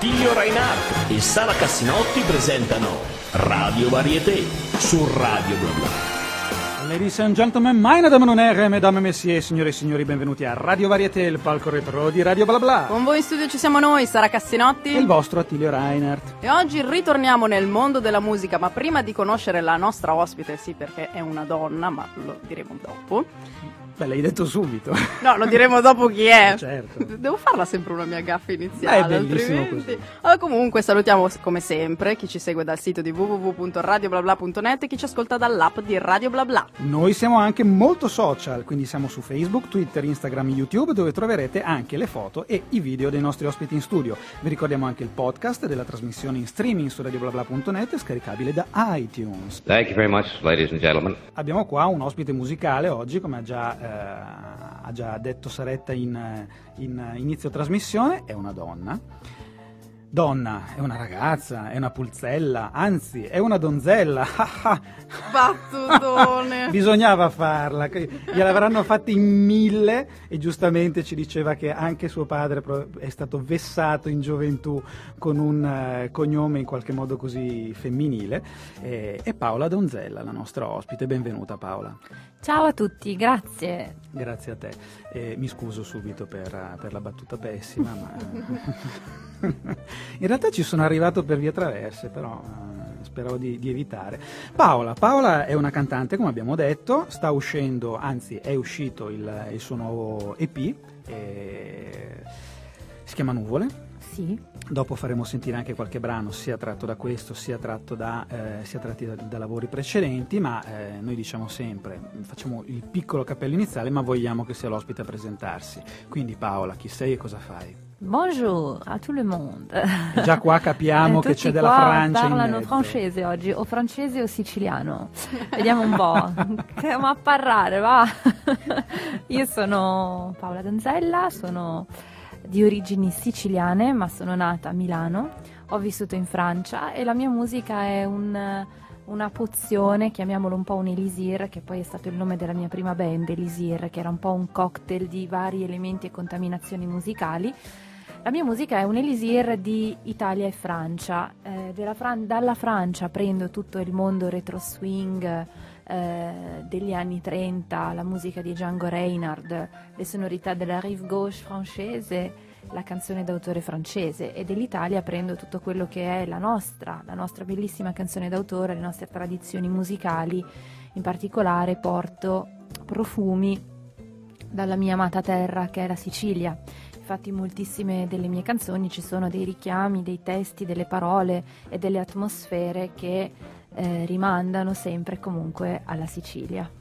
Attilio Reinhardt e Sara Cassinotti presentano Radio Varieté su Radio Bla Bla. Ladies and gentlemen, meine Damen und Herren, mesdames et messieurs, signore e signori, benvenuti a Radio Varieté, il palco retro di Radio Bla Bla. Con voi in studio ci siamo noi, Sara Cassinotti. E il vostro Attilio Reinhardt. E oggi ritorniamo nel mondo della musica, ma prima di conoscere la nostra ospite, sì perché è una donna, ma lo diremo dopo. Beh, l'hai detto subito. No, lo diremo dopo chi è. certo. Devo farla sempre una mia gaffa iniziale. Beh, è bellissimo altrimenti... così. Allora, comunque salutiamo come sempre chi ci segue dal sito di www.radioblabla.net e chi ci ascolta dall'app di Radio Bla Bla. Noi siamo anche molto social, quindi siamo su Facebook, Twitter, Instagram e YouTube dove troverete anche le foto e i video dei nostri ospiti in studio. Vi ricordiamo anche il podcast della trasmissione in streaming su radioblabla.net scaricabile da iTunes. Thank you very much, ladies and gentlemen. Abbiamo qua un ospite musicale oggi, come ha già, eh, ha già detto Saretta in, eh, in inizio trasmissione, è una donna. Donna, è una ragazza, è una pulzella, anzi è una donzella. Battutone. Bisognava farla, gliel'avranno fatta in mille e giustamente ci diceva che anche suo padre è stato vessato in gioventù con un eh, cognome in qualche modo così femminile. E, e Paola Donzella, la nostra ospite. Benvenuta Paola. Ciao a tutti, grazie. Grazie a te. Eh, mi scuso subito per, per la battuta pessima, ma in realtà ci sono arrivato per vie traverse, però eh, speravo di, di evitare. Paola, Paola è una cantante, come abbiamo detto, sta uscendo, anzi è uscito il, il suo nuovo EP, eh, si chiama Nuvole. Sì, Dopo faremo sentire anche qualche brano sia tratto da questo sia, tratto da, eh, sia tratti da, da lavori precedenti, ma eh, noi diciamo sempre, facciamo il piccolo cappello iniziale, ma vogliamo che sia l'ospite a presentarsi. Quindi Paola, chi sei e cosa fai? Bonjour a tout le monde. E già qua capiamo Eh, che c'è della Francia parlano francese oggi, o francese o siciliano. Vediamo un po'. Ma a parlare, va. Io sono Paola Donzella, sono di origini siciliane, ma sono nata a Milano. Ho vissuto in Francia e la mia musica è un- una pozione, chiamiamolo un po' un elisir, che poi è stato il nome della mia prima band, Elisir, che era un po' un cocktail di vari elementi e contaminazioni musicali. La mia musica è un elisir di Italia e Francia. Eh, Fran- dalla Francia prendo tutto il mondo retro swing eh, degli anni 30, la musica di Django Reinhardt, le sonorità della rive gauche francese, la canzone d'autore francese e dell'Italia prendo tutto quello che è la nostra, la nostra bellissima canzone d'autore, le nostre tradizioni musicali, in particolare porto profumi dalla mia amata terra che è la Sicilia. Infatti in moltissime delle mie canzoni ci sono dei richiami, dei testi, delle parole e delle atmosfere che eh, rimandano sempre comunque alla Sicilia.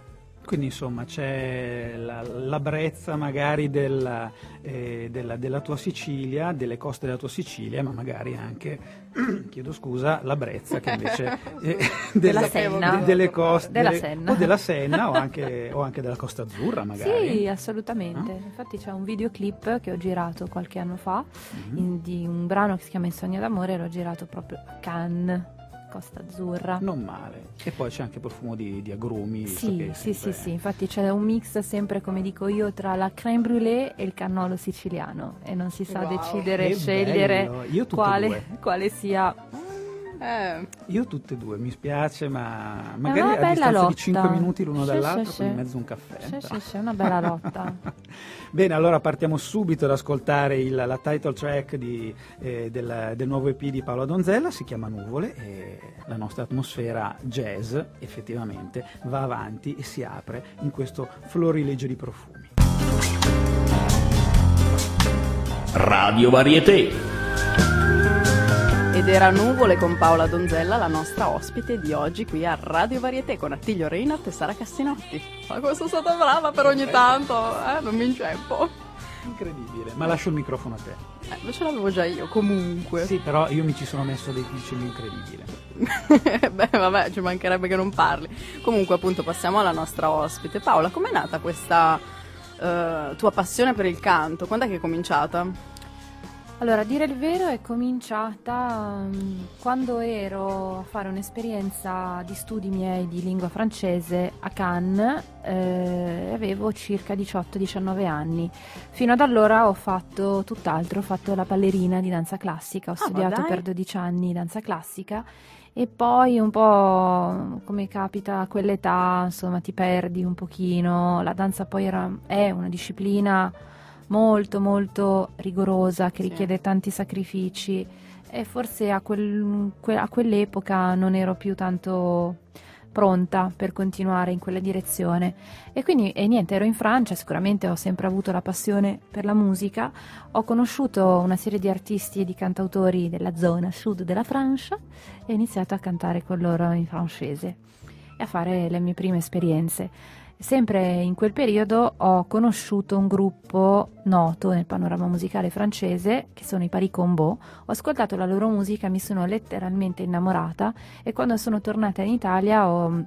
Quindi insomma c'è la, la brezza magari della, eh, della- della tua Sicilia, delle coste della tua Sicilia, ma magari anche, chiedo scusa, la brezza che invece eh, Della della- Senna. de- delle coste, Della delle- Senna. o della Senna o anche, o anche della Costa Azzurra magari. Sì, assolutamente. Infatti c'è un videoclip che ho girato qualche anno fa in- di un brano che si chiama In sogno d'amore e l'ho girato proprio a Cannes, Costa Azzurra. Non male. E poi c'è anche profumo di, di agrumi. Sì, sì, sì, sì, infatti c'è un mix sempre, come dico io, tra la crème brûlée e il cannolo siciliano e non si sa Wow, decidere, scegliere quale, quale sia. Eh, Io tutte e due, mi spiace, ma una magari a distanza lotta. di 5 minuti l'uno Sì, dall'altro sì, con in sì. mezzo un caffè. Sì, sì, sì, è una bella lotta. Bene, allora partiamo subito ad ascoltare il- la title track di, eh, del, del nuovo EP di Paolo Donzella, si chiama Nuvole e la nostra atmosfera jazz effettivamente va avanti e si apre in questo florilegio di profumi. Radio Varieté. Ed era Nuvole con Paola Donzella, la nostra ospite di oggi qui a Radio Varieté con Attilio Reinhardt e Sara Cassinotti. Ma come sono stata brava per ogni tanto, eh, non mi inceppo. Incredibile, ma lascio il microfono a te. Eh, ma ce l'avevo già io, comunque. Sì, però io mi ci sono messo dei piccoli incredibile. Beh, vabbè, ci mancherebbe che non parli. Comunque, appunto, passiamo alla nostra ospite. Paola, com'è nata questa eh, tua passione per il canto? Quando è che è cominciata? Allora, a dire il vero è cominciata um, quando ero a fare un'esperienza di studi miei di lingua francese a Cannes, eh, avevo circa 18-19 anni. Fino ad allora ho fatto tutt'altro, ho fatto la ballerina di danza classica, ho Ah, studiato per 12 anni danza classica e poi un po' come capita a quell'età, insomma, ti perdi un pochino. La danza poi era, è una disciplina molto molto rigorosa che Sì. richiede tanti sacrifici. E forse a, quel- que- a quell'epoca non ero più tanto pronta per continuare in quella direzione. E quindi e niente ero in Francia sicuramente ho sempre avuto la passione per la musica. Ho conosciuto una serie di artisti e di cantautori della zona sud della Francia e ho iniziato a cantare con loro in francese e a fare le mie prime esperienze Sempre in quel periodo ho conosciuto un gruppo noto nel panorama musicale francese, che sono i Paris Combo. Ho ascoltato la loro musica, mi sono letteralmente innamorata e quando sono tornata in Italia ho,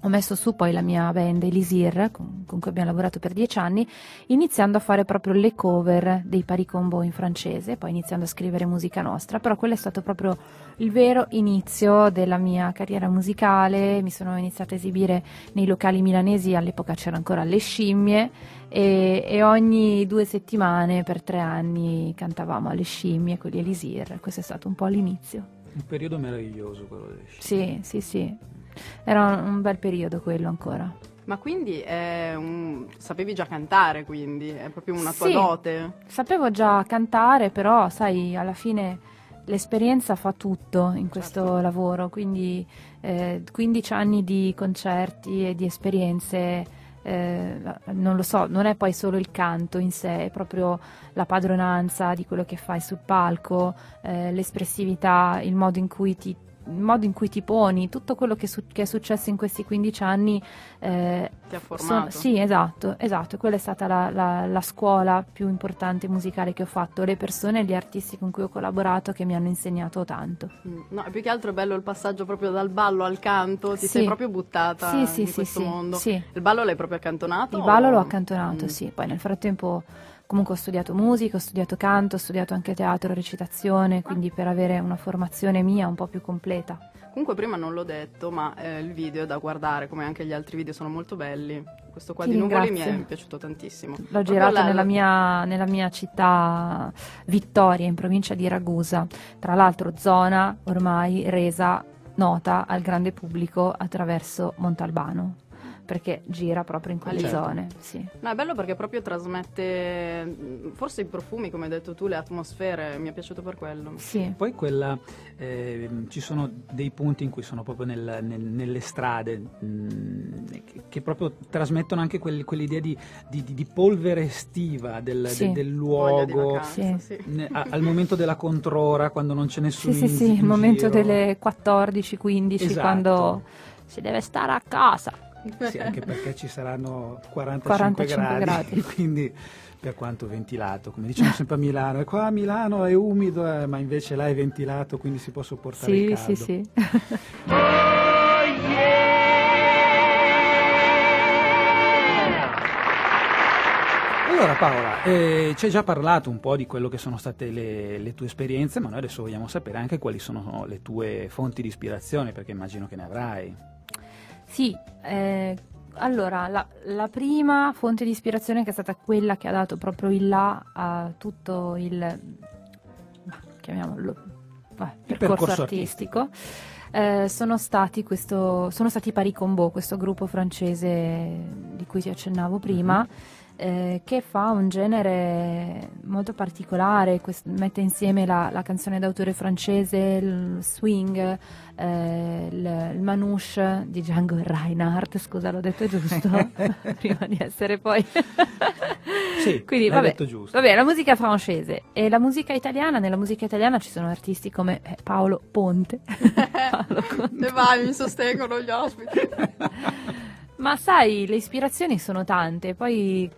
ho messo su poi la mia band Elisir, con, con cui abbiamo lavorato per dieci anni, iniziando a fare proprio le cover dei Paris Combo in francese, poi iniziando a scrivere musica nostra, però quello è stato proprio il vero inizio della mia carriera musicale, mi sono iniziata a esibire nei locali milanesi, all'epoca c'era ancora le scimmie e, e ogni due settimane per tre anni cantavamo alle scimmie con gli Elisir, questo è stato un po' l'inizio. Un periodo meraviglioso quello delle sci- Sì, sì, sì, era un bel periodo quello ancora. Ma quindi un- sapevi già cantare, quindi è proprio una tua Sì. dote. Sapevo già cantare, però sai, alla fine l'esperienza fa tutto in questo Certo. lavoro, quindi eh, 15 anni di concerti e di esperienze, eh, non lo so, non è poi solo il canto in sé, è proprio la padronanza di quello che fai sul palco, eh, l'espressività, il modo in cui ti modo in cui ti poni, tutto quello che, su- che è successo in questi 15 anni eh, Ti ha sono- formato. sì, esatto, esatto. Quella è stata la, la- la scuola più importante musicale che ho fatto, le persone e gli artisti con cui ho collaborato che mi hanno insegnato tanto. Mm, No, più che altro è bello il passaggio proprio dal ballo al canto, ti Sì. sei proprio buttata Sì, sì, in sì, questo sì, mondo. sì. Il ballo l'hai proprio accantonato? Il ballo o- l'ho accantonato, Mm. sì. Poi nel frattempo comunque ho studiato musica, ho studiato canto, ho studiato anche teatro, recitazione, quindi per avere una formazione mia un po' più completa. Comunque prima non l'ho detto, ma eh, il video è da guardare, come anche gli altri video sono molto belli. Questo qua Ti di nuvoli mi ringrazio. è piaciuto tantissimo. L'ho Proprio girato la- nella mia, nella mia città Vittoria, in provincia di Ragusa, tra l'altro zona ormai resa nota al grande pubblico attraverso Montalbano, perché gira proprio in quelle certo. zone. Sì. No, è bello perché proprio trasmette mm, forse i profumi, come hai detto tu, le atmosfere, mi è piaciuto per quello. Sì. Poi quella, ehm, ci sono dei punti in cui sono proprio nel- nel- nelle strade mh, che, che proprio trasmettono anche quel- quell'idea di, di- di- di polvere estiva del, Sì. de- del luogo. vacanza, Sì. sì. Ne- a- al momento della controra, quando non c'è nessuno Sì, sì, in- sì, il in momento giro. delle 14-15 Esatto. quando si deve stare a casa. Sì, anche perché ci saranno 45, 45 gradi, gradi. quindi per quanto ventilato, come diciamo sempre a Milano, e qua a Milano è umido, eh, ma invece là è ventilato, quindi si può sopportare il Sì, caldo. sì, sì. Allora Paola, eh, ci hai già parlato un po' di quello che sono state le, le tue esperienze, ma noi adesso vogliamo sapere anche quali sono le tue fonti di ispirazione, perché immagino che ne avrai. Sì, eh, allora la, la prima fonte di ispirazione che è stata quella che ha dato proprio il là a tutto il chiamiamolo bah, percorso, percorso artistico. eh, sono stati questo sono stati i Paris Combo, questo gruppo francese di cui ti accennavo prima, eh, che fa un genere molto particolare, quest- mette insieme la, la canzone d'autore francese, il swing, eh, il, il manouche di Django Reinhardt, scusa l'ho detto giusto, prima di essere poi... Sì, Quindi, vabbè, detto giusto. Vabbè, la musica francese e la musica italiana, nella musica italiana ci sono artisti come eh, Paolo Ponte. Paolo Conte. E vai, mi sostengono gli ospiti. Ma sai, le ispirazioni sono tante, poi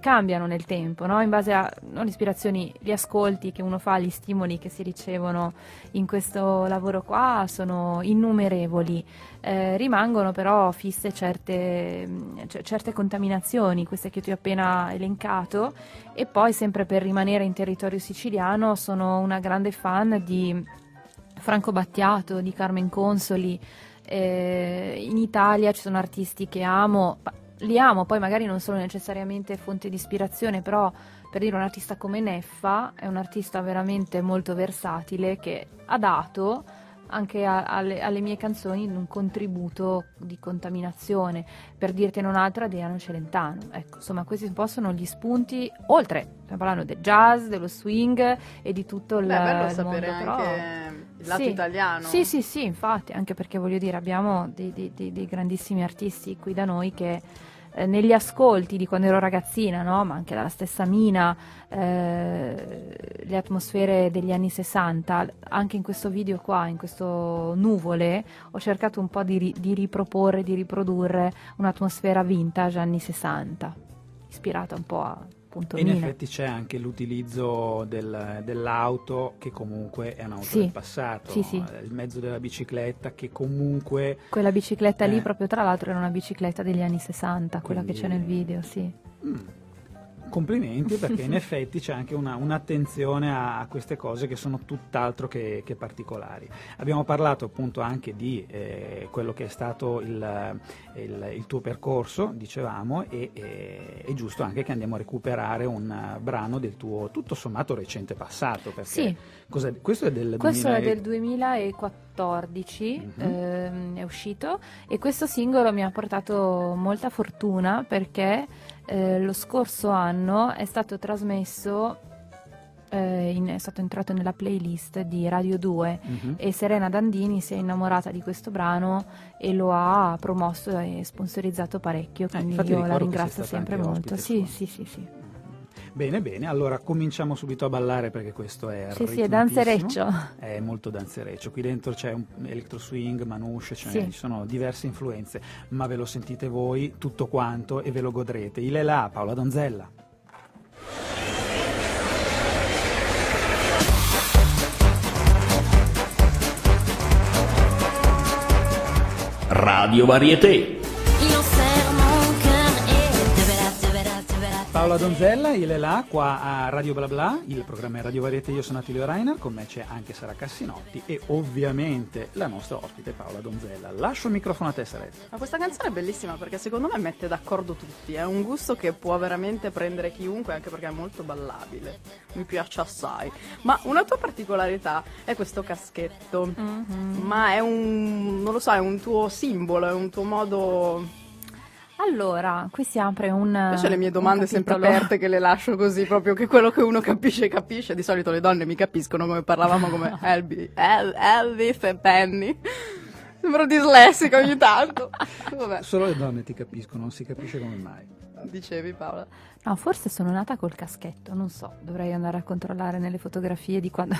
cambiano nel tempo, no? in base a no, le ispirazioni, gli ascolti che uno fa, gli stimoli che si ricevono in questo lavoro qua sono innumerevoli. Eh, rimangono però fisse certe, c- certe contaminazioni, queste che ti ho appena elencato, e poi sempre per rimanere in territorio siciliano sono una grande fan di Franco Battiato, di Carmen Consoli. Eh, in Italia ci sono artisti che amo, li amo, poi magari non sono necessariamente fonte di ispirazione, però per dire un artista come Neffa è un artista veramente molto versatile che ha dato anche a, alle, alle, mie canzoni un contributo di contaminazione. Per dirtene un'altra, Adriano Celentano. Ecco, insomma, questi possono gli spunti, oltre, stiamo parlando del jazz, dello swing e di tutto il, Beh, bello il sapere mondo, anche però... il lato sì. italiano. Sì, sì, sì, infatti, anche perché voglio dire, abbiamo dei, dei, dei, dei grandissimi artisti qui da noi che eh, negli ascolti di quando ero ragazzina, no? ma anche dalla stessa Mina, eh, le atmosfere degli anni 60, anche in questo video qua, in questo nuvole, ho cercato un po' di, ri- di riproporre, di riprodurre un'atmosfera vintage anni 60, ispirata un po' a appunto in Mina. effetti c'è anche l'utilizzo del- dell'auto che comunque è un'auto Sì. del passato, Sì, sì. eh, il mezzo della bicicletta che comunque Quella bicicletta lì, Eh. proprio tra l'altro, era una bicicletta degli anni 60, quella che Quindi- c'è nel video, sì. mm, complimenti perché in effetti c'è anche una- un'attenzione a, queste cose che sono tutt'altro che, che particolari. Abbiamo parlato appunto anche di eh, quello che è stato il, il- il tuo percorso, dicevamo, e e- è giusto anche che andiamo a recuperare un brano del tuo tutto sommato recente passato. Perché Sì. questo è del Questo 2000 è del 2014, Mhm. ehm, è uscito e questo singolo mi ha portato molta fortuna perché eh, lo scorso anno è stato trasmesso, eh, in- è stato entrato nella playlist di Radio 2 Mhm. e Serena Dandini si è innamorata di questo brano e lo ha promosso e sponsorizzato parecchio, quindi Eh, infatti io la ringrazio sempre molto. ospite Sì, sì, sì, sì. Bene, bene, allora cominciamo subito a ballare perché questo è Sì, sì, è danzereccio. È molto danzereccio. Qui dentro c'è un electro swing, manouche, ne- Sì. ci sono diverse influenze, ma ve lo sentite voi tutto quanto e ve lo godrete. Il è là, Paola Donzella. Radio Varieté. Paola Donzella, il è là, qua a Radio Bla Bla, il programma è Radio Variete, io sono Attilio Rainer, con me c'è anche Sara Cassinotti e ovviamente la nostra ospite Paola Donzella. Lascio il microfono a te Saretta. Ma questa canzone è bellissima perché secondo me mette d'accordo tutti, è un gusto che può veramente prendere chiunque anche perché è molto ballabile, mi piace assai. Ma una tua particolarità è questo caschetto, Mhm. ma è un, non lo so, è un tuo simbolo, è un tuo modo... Allora, qui si apre un. Invece le mie domande sempre aperte che le lascio così, proprio che quello che uno capisce capisce, di solito le donne mi capiscono come parlavamo come Elby, El- Elvis e Penny. Sembro dislessica ogni tanto. Vabbè, Solo le donne ti capiscono, non si capisce come mai. dicevi Paola. No, forse sono nata col caschetto, non so, dovrei andare a controllare nelle fotografie di quando...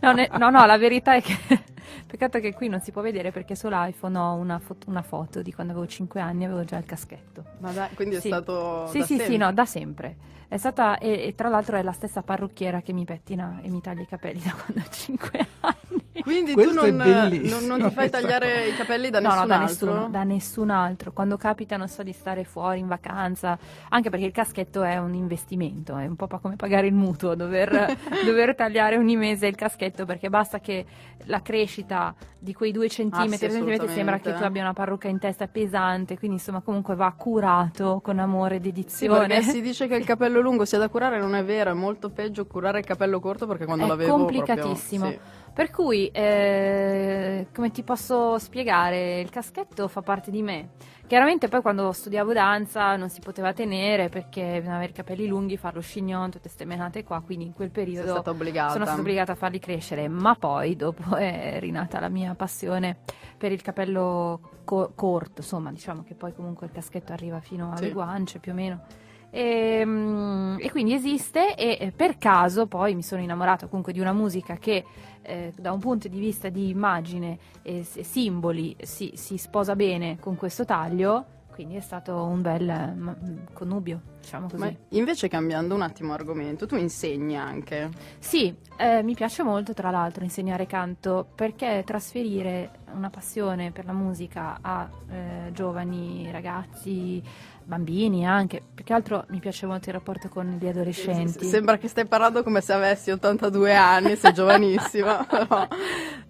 no, ne- no, no, la verità è che... Peccato che qui non si può vedere perché sull'iPhone ho una, fo- una foto di quando avevo 5 anni e avevo già il caschetto. Ma dai, quindi è Sì. stato Sì, da sì, sì, sempre? no, da sempre. È stata, e, e tra l'altro è la stessa parrucchiera che mi pettina e mi taglia i capelli da quando ho 5 anni. Quindi Questo tu non, non- non ti fai tagliare cosa. i capelli da no, nessun no, da altro? nessuno, da nessun altro. Quando capita, non so, di stare fuori in vacanza, anche perché il caschetto è un investimento, è un po' come pagare il mutuo, dover, dover tagliare ogni mese il caschetto, perché basta che la crescita di quei due centimetri, Ah, sì, sembra che tu abbia una parrucca in testa pesante, quindi insomma comunque va curato con amore e Sì, dedizione. perché si dice che il capello lungo sia da curare, non è vero, è molto peggio curare il capello corto perché quando È l'avevo complicatissimo. proprio- sì. Per cui, eh, come ti posso spiegare, il caschetto fa parte di me. Chiaramente poi quando studiavo danza non si poteva tenere perché bisognava avere i capelli lunghi, fare lo chignon, tutte ste menate qua, quindi in quel periodo stata obbligata. sono stata obbligata a farli crescere, ma poi dopo è rinata la mia passione per il capello co- corto, insomma, diciamo che poi comunque il caschetto arriva fino alle Sì. guance più o meno. E, mm, e quindi esiste e eh, per caso poi mi sono innamorata comunque di una musica che eh, da un punto di vista di immagine e simboli si, si sposa bene con questo taglio quindi è stato un bel ma- connubio, diciamo così. Ma invece cambiando un attimo argomento, tu insegni anche. Sì, eh, mi piace molto tra l'altro insegnare canto perché trasferire una passione per la musica a eh, giovani, ragazzi, bambini anche, più che altro mi piace molto il rapporto con gli adolescenti. Sembra che stai parlando come se avessi 82 anni, sei giovanissima. però...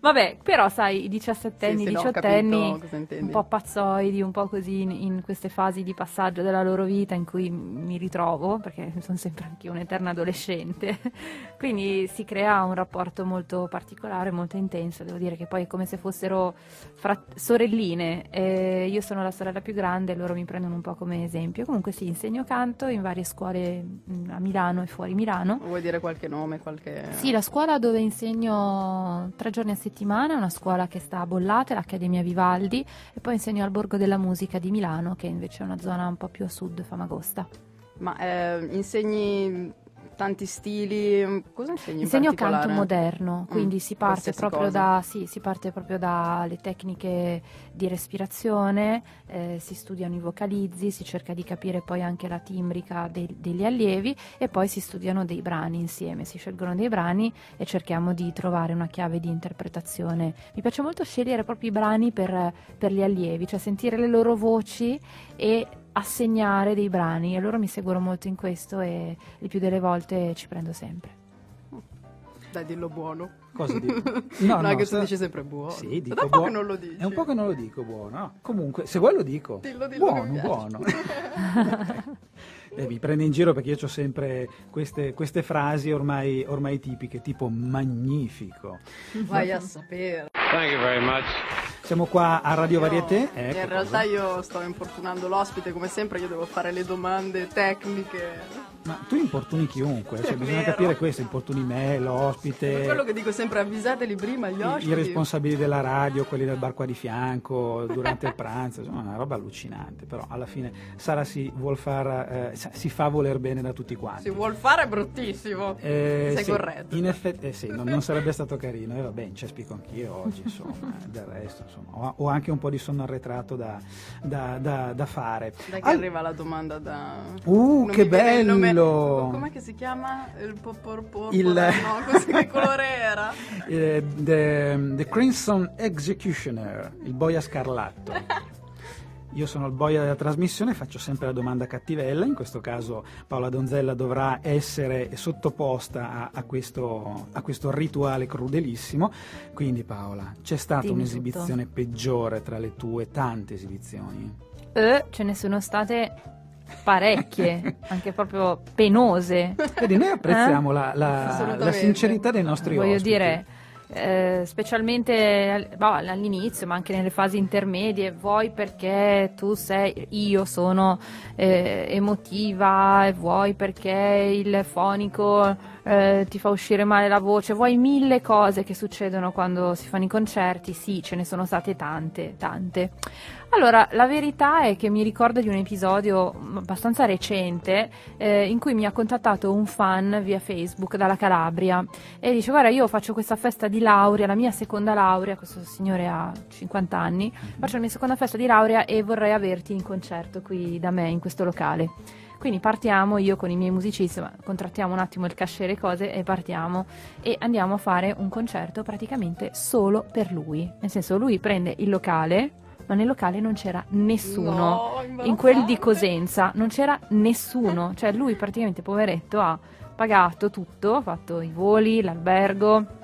Vabbè, però sai, i 17 anni, Sì, sì, no, ho 18 capito anni, un po' pazzoidi, un po' così in, in queste fasi di passaggio della loro vita in cui mi ritrovo, perché sono sempre anche un'eterna adolescente. Quindi si crea un rapporto molto particolare, molto intenso. Devo dire che poi è come se fossero frat- sorelline. e io sono la sorella più grande, loro mi prendono un po' come esempio. Comunque sì, insegno canto in varie scuole mh, a Milano e fuori Milano. Vuoi dire qualche nome, qualche... Sì, la scuola dove insegno tre giorni a settimana è una scuola che sta a Bollate, l'Accademia Vivaldi, e poi insegno al Borgo della Musica di Milano, che invece è una zona un po' più a sud, Famagosta. Ma eh, insegni tanti stili, cosa insegni in Insegno particolare? canto moderno, quindi Mm, si parte da sì, si parte proprio dalle tecniche di respirazione, eh, si studiano i vocalizzi, si cerca di capire poi anche la timbrica dei- degli allievi e poi si studiano dei brani insieme, si scelgono dei brani e cerchiamo di trovare una chiave di interpretazione. Mi piace molto scegliere proprio i brani per, per gli allievi, cioè sentire le loro voci e assegnare dei brani e loro mi seguono molto in questo e il più delle volte ci prendo sempre. Dai, dillo buono. Cosa dico? No, No, che no, tu sta- dici sempre buono. Sì, È dico da un po' buono. che non lo dici. È un po' che non lo dico buono. no? Comunque, se vuoi lo dico. Dillo, dillo che buono, buono. Eh, mi prende in giro perché io ho sempre queste, queste frasi ormai, ormai tipiche, tipo magnifico. Vai a sapere. Thank you very much. Siamo qua a Radio Io- Varieté. Ecco in realtà io sto importunando l'ospite, come sempre io devo fare le domande tecniche. Ma tu importuni chiunque, cioè È bisogna capire questo, importuni me, l'ospite, quello che dico sempre, avvisateli prima gli ospiti. i responsabili della radio, quelli del bar qua di fianco, durante il pranzo, insomma una roba allucinante, però alla fine Sara si vuol far, eh, si fa voler bene da tutti quanti. Si vuol fare è bruttissimo. Eh, Sei sì, corretto. In effetti, eh sì, non, non sarebbe stato carino. E vabbè, incespico anch'io oggi, insomma, eh, del resto, insomma. Ho, ho anche un po' di sonno arretrato da, da- da- da fare. Dai che Al- arriva la domanda da... Uh, Non che nome- bello! Com'è che si chiama? Il poporpor... Il- No, così che colore era? Eh, the, the Crimson Executioner, il boia scarlatto. Io sono il boia della trasmissione, faccio sempre la domanda cattivella, in questo caso Paola Donzella dovrà essere sottoposta a, a questo, a questo rituale crudelissimo. Quindi Paola, c'è stata Dimmi un'esibizione peggiore tra le tue tante esibizioni? E ce ne sono state parecchie, anche proprio penose. Vedi, noi apprezziamo la, la- Assolutamente. la sincerità dei nostri Voglio ospiti. dire, eh, specialmente al- boh, all'inizio, ma anche nelle fasi intermedie, vuoi perché tu sei, io sono eh, emotiva, vuoi perché il fonico eh, ti fa uscire male la voce, vuoi mille cose che succedono quando si fanno i concerti, sì, ce ne sono state tante, tante. Allora, la verità è che mi ricordo di un episodio abbastanza recente eh, in cui mi ha contattato un fan via Facebook dalla Calabria e dice guarda io faccio questa festa di laurea, la mia seconda laurea, questo signore ha 50 anni, faccio la mia seconda festa di laurea e vorrei averti in concerto qui da me in questo locale. Quindi partiamo io con i miei musicisti, ma contrattiamo un attimo il e le cose e partiamo e andiamo a fare un concerto praticamente solo per lui. Nel senso lui prende il locale, ma nel locale non c'era nessuno. No, in quel di. Cosenza non c'era nessuno, cioè lui praticamente poveretto ha pagato tutto, ha fatto i voli, l'albergo.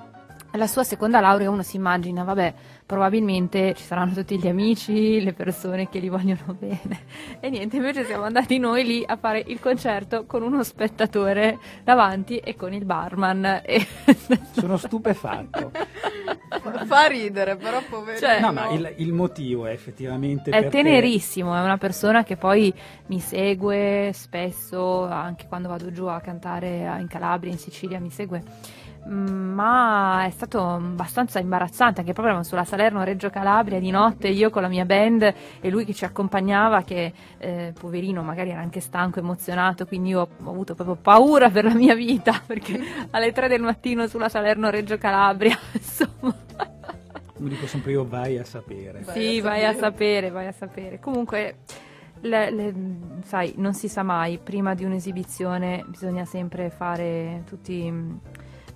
La sua seconda laurea uno si immagina, vabbè, probabilmente ci saranno tutti gli amici, le persone che gli vogliono bene. E niente, invece siamo andati noi lì a fare il concerto con uno spettatore davanti e con il barman. E Sono stupefatto. Fa ridere, però poverino. Cioè, No, ma il, il motivo è effettivamente È perché- tenerissimo, è una persona che poi mi segue spesso, anche quando vado giù a cantare in Calabria, in Sicilia, mi segue. Ma è stato abbastanza imbarazzante, anche proprio sulla Salerno Reggio Calabria di notte, io con la mia band e lui che ci accompagnava, che eh, poverino magari era anche stanco, emozionato, quindi io ho avuto proprio paura per la mia vita, perché alle 3 del mattino sulla Salerno Reggio Calabria, insomma. Come dico sempre io, vai a sapere. Vai Sì, a vai a sapere. sapere, vai a sapere. Comunque le- le- sai, non si sa mai, prima di un'esibizione bisogna sempre fare tutti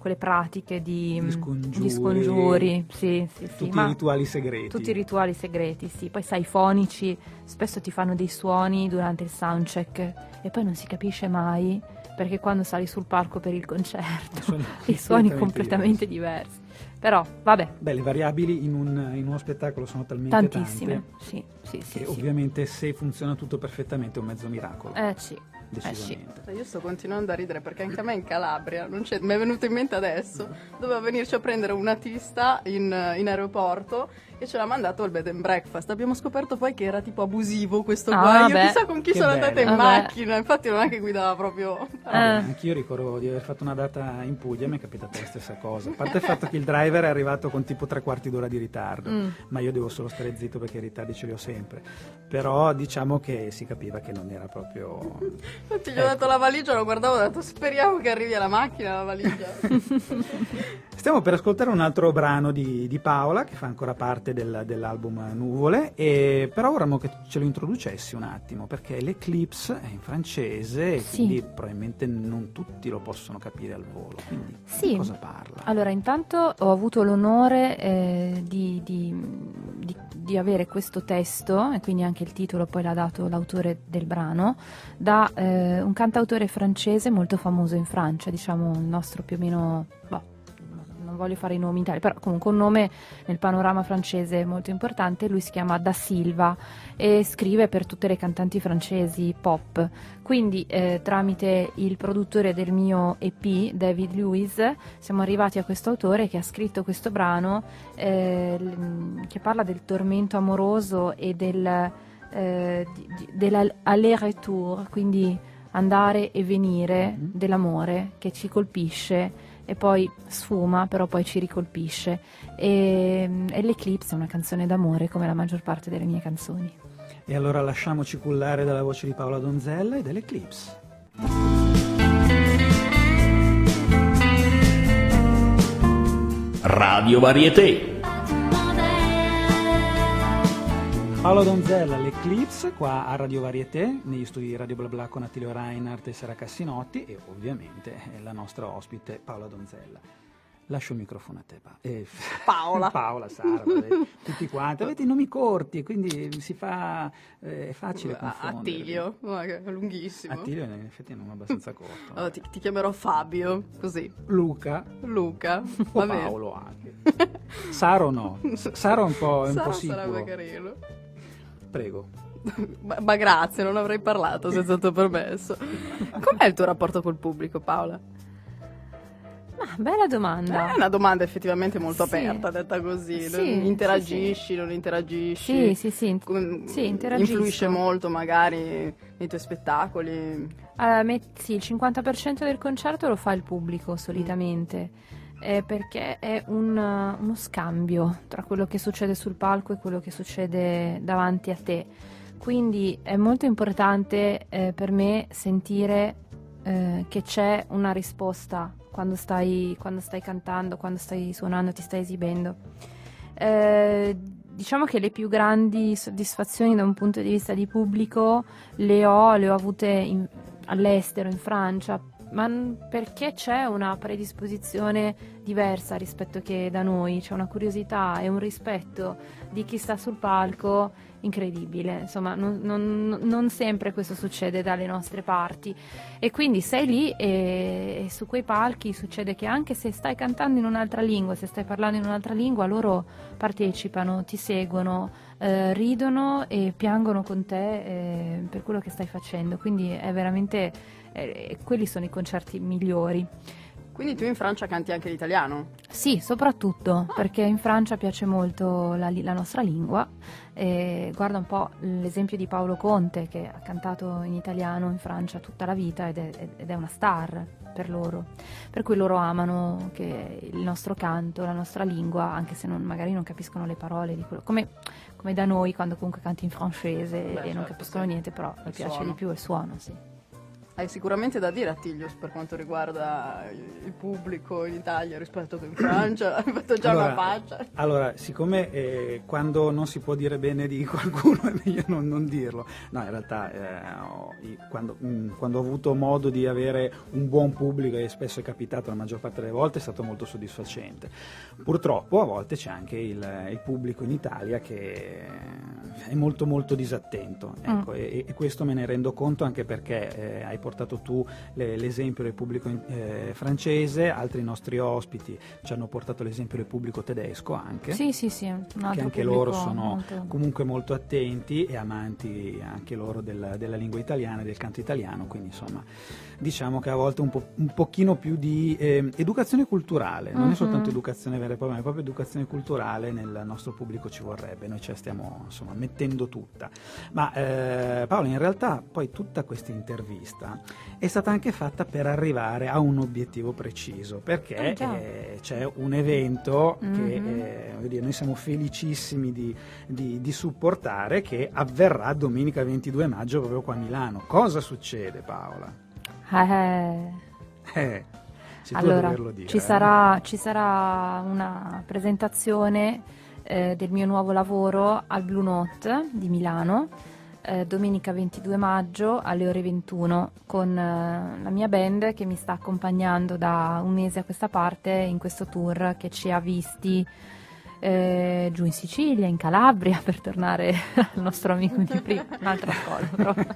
quelle pratiche di, mh, scongiuri. di scongiuri, sì, sì, sì, Tutti i rituali segreti. tutti i rituali segreti, sì. Poi sai, i fonici spesso ti fanno dei suoni durante il soundcheck e poi non si capisce mai perché quando sali sul palco per il concerto Sono i suoni completamente completamente diversi. Però, vabbè, Beh, le variabili in, un- in uno spettacolo sono talmente tantissime. tante Sì, sì, sì. che sì. ovviamente se funziona tutto perfettamente è un mezzo miracolo, Eh sì, eh sì. decisamente. Io sto continuando a ridere perché anche a me in Calabria, non c'è- mi è venuto in mente adesso, doveva venirci a prendere un artista in, in aeroporto e ce l'ha mandato al bed and breakfast. Abbiamo scoperto poi che era tipo abusivo questo Ah, qua. Io beh. chissà con chi Che sono bello. andata in Vabbè. macchina, infatti non è che guidava proprio... Vabbè, Eh. Anch'io ricordo di aver fatto una data in Puglia e mi è capitata la stessa cosa. A parte il fatto che il driver è arrivato con tipo tre quarti d'ora di ritardo, Mm. ma io devo solo stare zitto perché i ritardi ce li ho sempre. Però diciamo che si capiva che non era proprio... Infatti gli ho dato la valigia, lo guardavo e ho detto speriamo che arrivi alla macchina la valigia. Stiamo per ascoltare un altro brano di, di Paola che fa ancora parte del- dell'album Nuvole, e però vorremmo che ce lo introducessi un attimo perché l'Eclipse è in francese Sì. quindi probabilmente non tutti lo possono capire al volo. Quindi Sì. di cosa parla? Allora, intanto ho avuto l'onore eh, di, di- di- di avere questo testo, e quindi anche il titolo poi l'ha dato l'autore del brano, da eh, un cantautore francese molto famoso in Francia, diciamo il nostro più o meno... boh, voglio fare i nomi in Italia, però comunque un nome nel panorama francese molto importante, lui si chiama Da Silva e scrive per tutte le cantanti francesi pop. Quindi eh, tramite il produttore del mio EP, David Lewis, siamo arrivati a questo autore che ha scritto questo brano eh, che parla del tormento amoroso e del, eh, dell'aller-retour, quindi andare e venire Mhm. dell'amore che ci colpisce e poi sfuma, però poi ci ricolpisce. E, e l'Eclipse è una canzone d'amore come la maggior parte delle mie canzoni. E allora lasciamoci cullare dalla voce di Paola Donzella e dell'Eclipse. Radio Varieté. Paola Donzella, l'Eclipse, qua a Radio Varieté, negli studi di Radio BlaBla con Attilio Reinhardt e Sara Cassinotti e ovviamente la nostra ospite Paola Donzella. Lascio il microfono a te, Pa- eh, Paola. Paola, Sara, tutti quanti. Avete i nomi corti, quindi si fa, eh, è facile confondere. Attilio, è lunghissimo. Attilio in effetti è un nome abbastanza corto. Allora, ti, ti chiamerò Fabio, così. Luca Luca, o. Paolo anche. Sara o no? S- Sara è un po', è un Sara po' sicuro. carino. Prego. Ma, ma grazie, non avrei parlato senza il tuo permesso. Com'è il tuo rapporto col pubblico, Paola? Ma bella domanda. È una domanda effettivamente molto Sì. aperta, detta così. Sì, Non- sì, interagisci, non interagisci. Sì, sì, sì. Influisce molto magari nei tuoi spettacoli. Eh, met- sì, il 50% del concerto lo fa il pubblico solitamente, eh, perché è un, uh, uno scambio tra quello che succede sul palco e quello che succede davanti a te. Quindi è molto importante eh, per me sentire eh, che c'è una risposta quando stai, quando stai cantando, quando stai suonando, ti stai esibendo. Eh, diciamo che le più grandi soddisfazioni da un punto di vista di pubblico le ho, le ho avute in- all'estero, in Francia, ma perché c'è una predisposizione diversa rispetto che da noi, c'è una curiosità e un rispetto di chi sta sul palco incredibile. Insomma, non, non- non sempre questo succede dalle nostre parti. E quindi sei lì e, e su quei palchi succede che anche se stai cantando in un'altra lingua, se stai parlando in un'altra lingua, loro partecipano, ti seguono, eh, ridono e piangono con te eh, per quello che stai facendo. Quindi è veramente, eh, quelli sono i concerti migliori. Quindi tu in Francia canti anche l'italiano? Sì, soprattutto perché in Francia piace molto la, la nostra lingua. E guarda un po' l'esempio di Paolo Conte che ha cantato in italiano in Francia tutta la vita ed è, ed è una star per loro. Per cui loro amano che il nostro canto, la nostra lingua, anche se non- magari non capiscono le parole di quello. Come, come da noi quando comunque canti in francese Beh, e non certo, capiscono sì. niente, però mi piace suono. di più il suono, sì. Hai sicuramente da dire a Tiglius per quanto riguarda il pubblico in Italia rispetto che in Francia. Hai fatto già una faccia. Allora, siccome eh, quando non si può dire bene di qualcuno è meglio non, non dirlo. No, in realtà eh, quando, mm, quando ho avuto modo di avere un buon pubblico, e spesso è capitato la maggior parte delle volte, è stato molto soddisfacente. Purtroppo a volte c'è anche il, il pubblico in Italia che è molto molto disattento. Ecco, e, e questo me ne rendo conto anche perché eh, hai portato tu le- l'esempio del pubblico eh, francese, altri nostri ospiti ci hanno portato l'esempio del pubblico tedesco anche Sì, sì, sì. Che anche loro sono molto- comunque molto attenti e amanti anche loro della, della lingua italiana e del canto italiano, quindi insomma diciamo che a volte un, po', un pochino più di eh, educazione culturale, non Mhm. è soltanto educazione vera e propria, ma è proprio educazione culturale nel nostro pubblico ci vorrebbe, noi ce la stiamo insomma mettendo tutta. Ma eh, Paolo, in realtà poi tutta questa intervista è stata anche fatta per arrivare a un obiettivo preciso, perché già. eh, c'è un evento che Mhm. eh, dire, noi siamo felicissimi di, di- di supportare che avverrà domenica 22 maggio proprio qua a Milano. Cosa succede Paola? Eh, Eh, allora, dire. ci eh. sarà, ci sarà una presentazione eh, del mio nuovo lavoro al Blue Note di Milano, eh, domenica 22 maggio alle ore 21, con eh, la mia band che mi sta accompagnando da un mese a questa parte in questo tour che ci ha visti eh, giù in Sicilia, in Calabria, per tornare al nostro amico di prima, un'altra cosa proprio.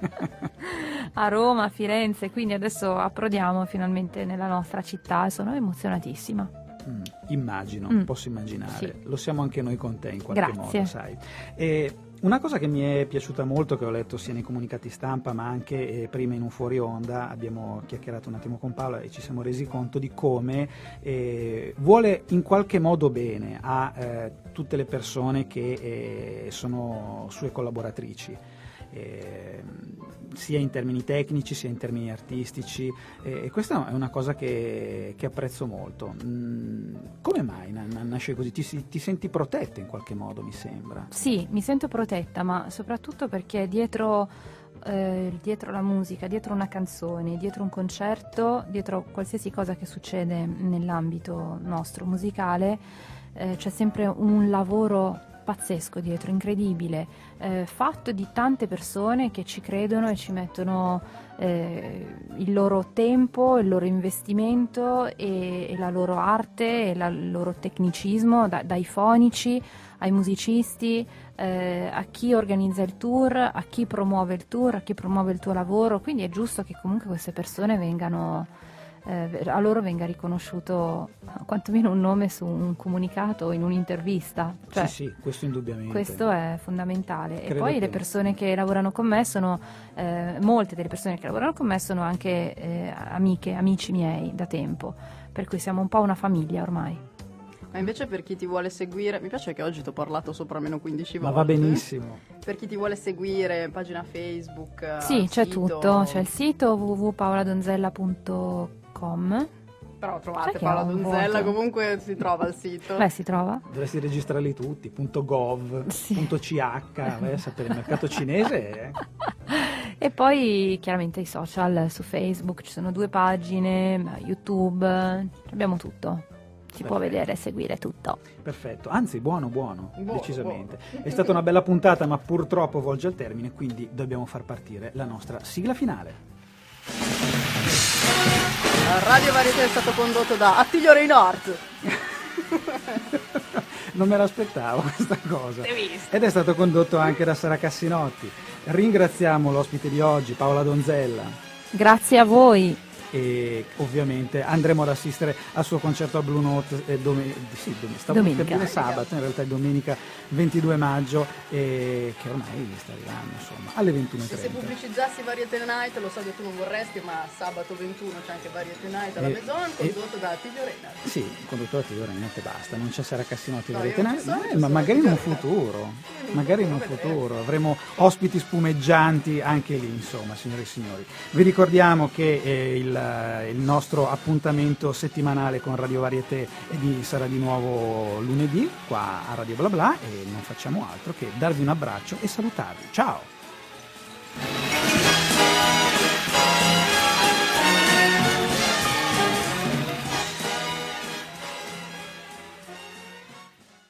a Roma, a Firenze, quindi adesso approdiamo finalmente nella nostra città e sono emozionatissima. Mm, immagino, Mm. posso immaginare. Sì. Lo siamo anche noi con te in qualche Grazie. modo, sai. E una cosa che mi è piaciuta molto, che ho letto sia nei comunicati stampa, ma anche eh, prima in un fuori onda, abbiamo chiacchierato un attimo con Paola e ci siamo resi conto di come eh, vuole in qualche modo bene a eh, tutte le persone che eh, sono sue collaboratrici. Sia in termini tecnici sia in termini artistici e questa è una cosa che, che apprezzo molto. Mm, come mai na- na- nasce così? Ti, ti senti protetta in qualche modo, mi sembra. Sì, mi sento protetta, ma soprattutto perché dietro, eh, dietro la musica, dietro una canzone, dietro un concerto, dietro qualsiasi cosa che succede nell'ambito nostro musicale, eh, c'è sempre un lavoro pazzesco dietro, incredibile, eh, fatto di tante persone che ci credono e ci mettono eh, il loro tempo, il loro investimento e, e la loro arte e la- il loro tecnicismo, da- dai fonici ai musicisti, eh, a chi organizza il tour, a chi promuove il tour, a chi promuove il tuo lavoro, quindi è giusto che comunque queste persone vengano, eh, a loro venga riconosciuto eh, quantomeno un nome su un comunicato o in un'intervista. Cioè, sì, sì, questo indubbiamente. questo è fondamentale. e Credo poi che- le persone che lavorano con me sono, eh, molte delle persone che lavorano con me sono anche eh, amiche, amici miei da tempo, per cui siamo un po' una famiglia ormai. Ma invece per chi ti vuole seguire, mi piace che oggi ti ho parlato sopra meno 15 Ma volte. va benissimo. Per chi ti vuole seguire, pagina Facebook. eh, Sì, c'è sito. tutto, c'è il sito www.pauladonzella.com. Però trovate Paola Donzella, comunque si trova il sito. Beh, si trova. Dovresti registrarli tutti, .gov, Sì. .ch, vai a sapere, il mercato cinese è... E poi chiaramente i social su Facebook, ci sono due pagine, YouTube, abbiamo tutto. Si può Perfetto. vedere e seguire tutto. Perfetto, anzi buono, buono, Buono, decisamente. È stata una bella puntata, ma purtroppo volge al termine, quindi dobbiamo far partire la nostra sigla finale. Radio Varietà è stato condotto da Attilio Reinhardt. non me l'aspettavo questa cosa. Ed è stato condotto anche da Sara Cassinotti. Ringraziamo l'ospite di oggi, Paola Donzella. Grazie a voi. E ovviamente andremo ad assistere al suo concerto al Blue Note eh, dome- sì, dom- Domenica. per dire sabato, in realtà è domenica 22 maggio, e che ormai sta arrivando, insomma, alle Se, se 21.30. pubblicizzassi Variety Night, lo so che tu non vorresti, ma sabato 21 c'è anche Variety Night alla E- Maison, e- condotto da Attilio Reinhardt. Sì, il conduttore ti ora niente basta, non c'è Sara Cassinotti No, no? ci sono, Eh, ma magari in un futuro, in un magari in un futuro, avremo ospiti spumeggianti anche lì, insomma, signore e signori. Vi ricordiamo che eh, il, nostro appuntamento settimanale con Radio Varieté di- sarà di nuovo lunedì qua a Radio Bla Bla e non facciamo altro che darvi un abbraccio e salutarvi. Ciao!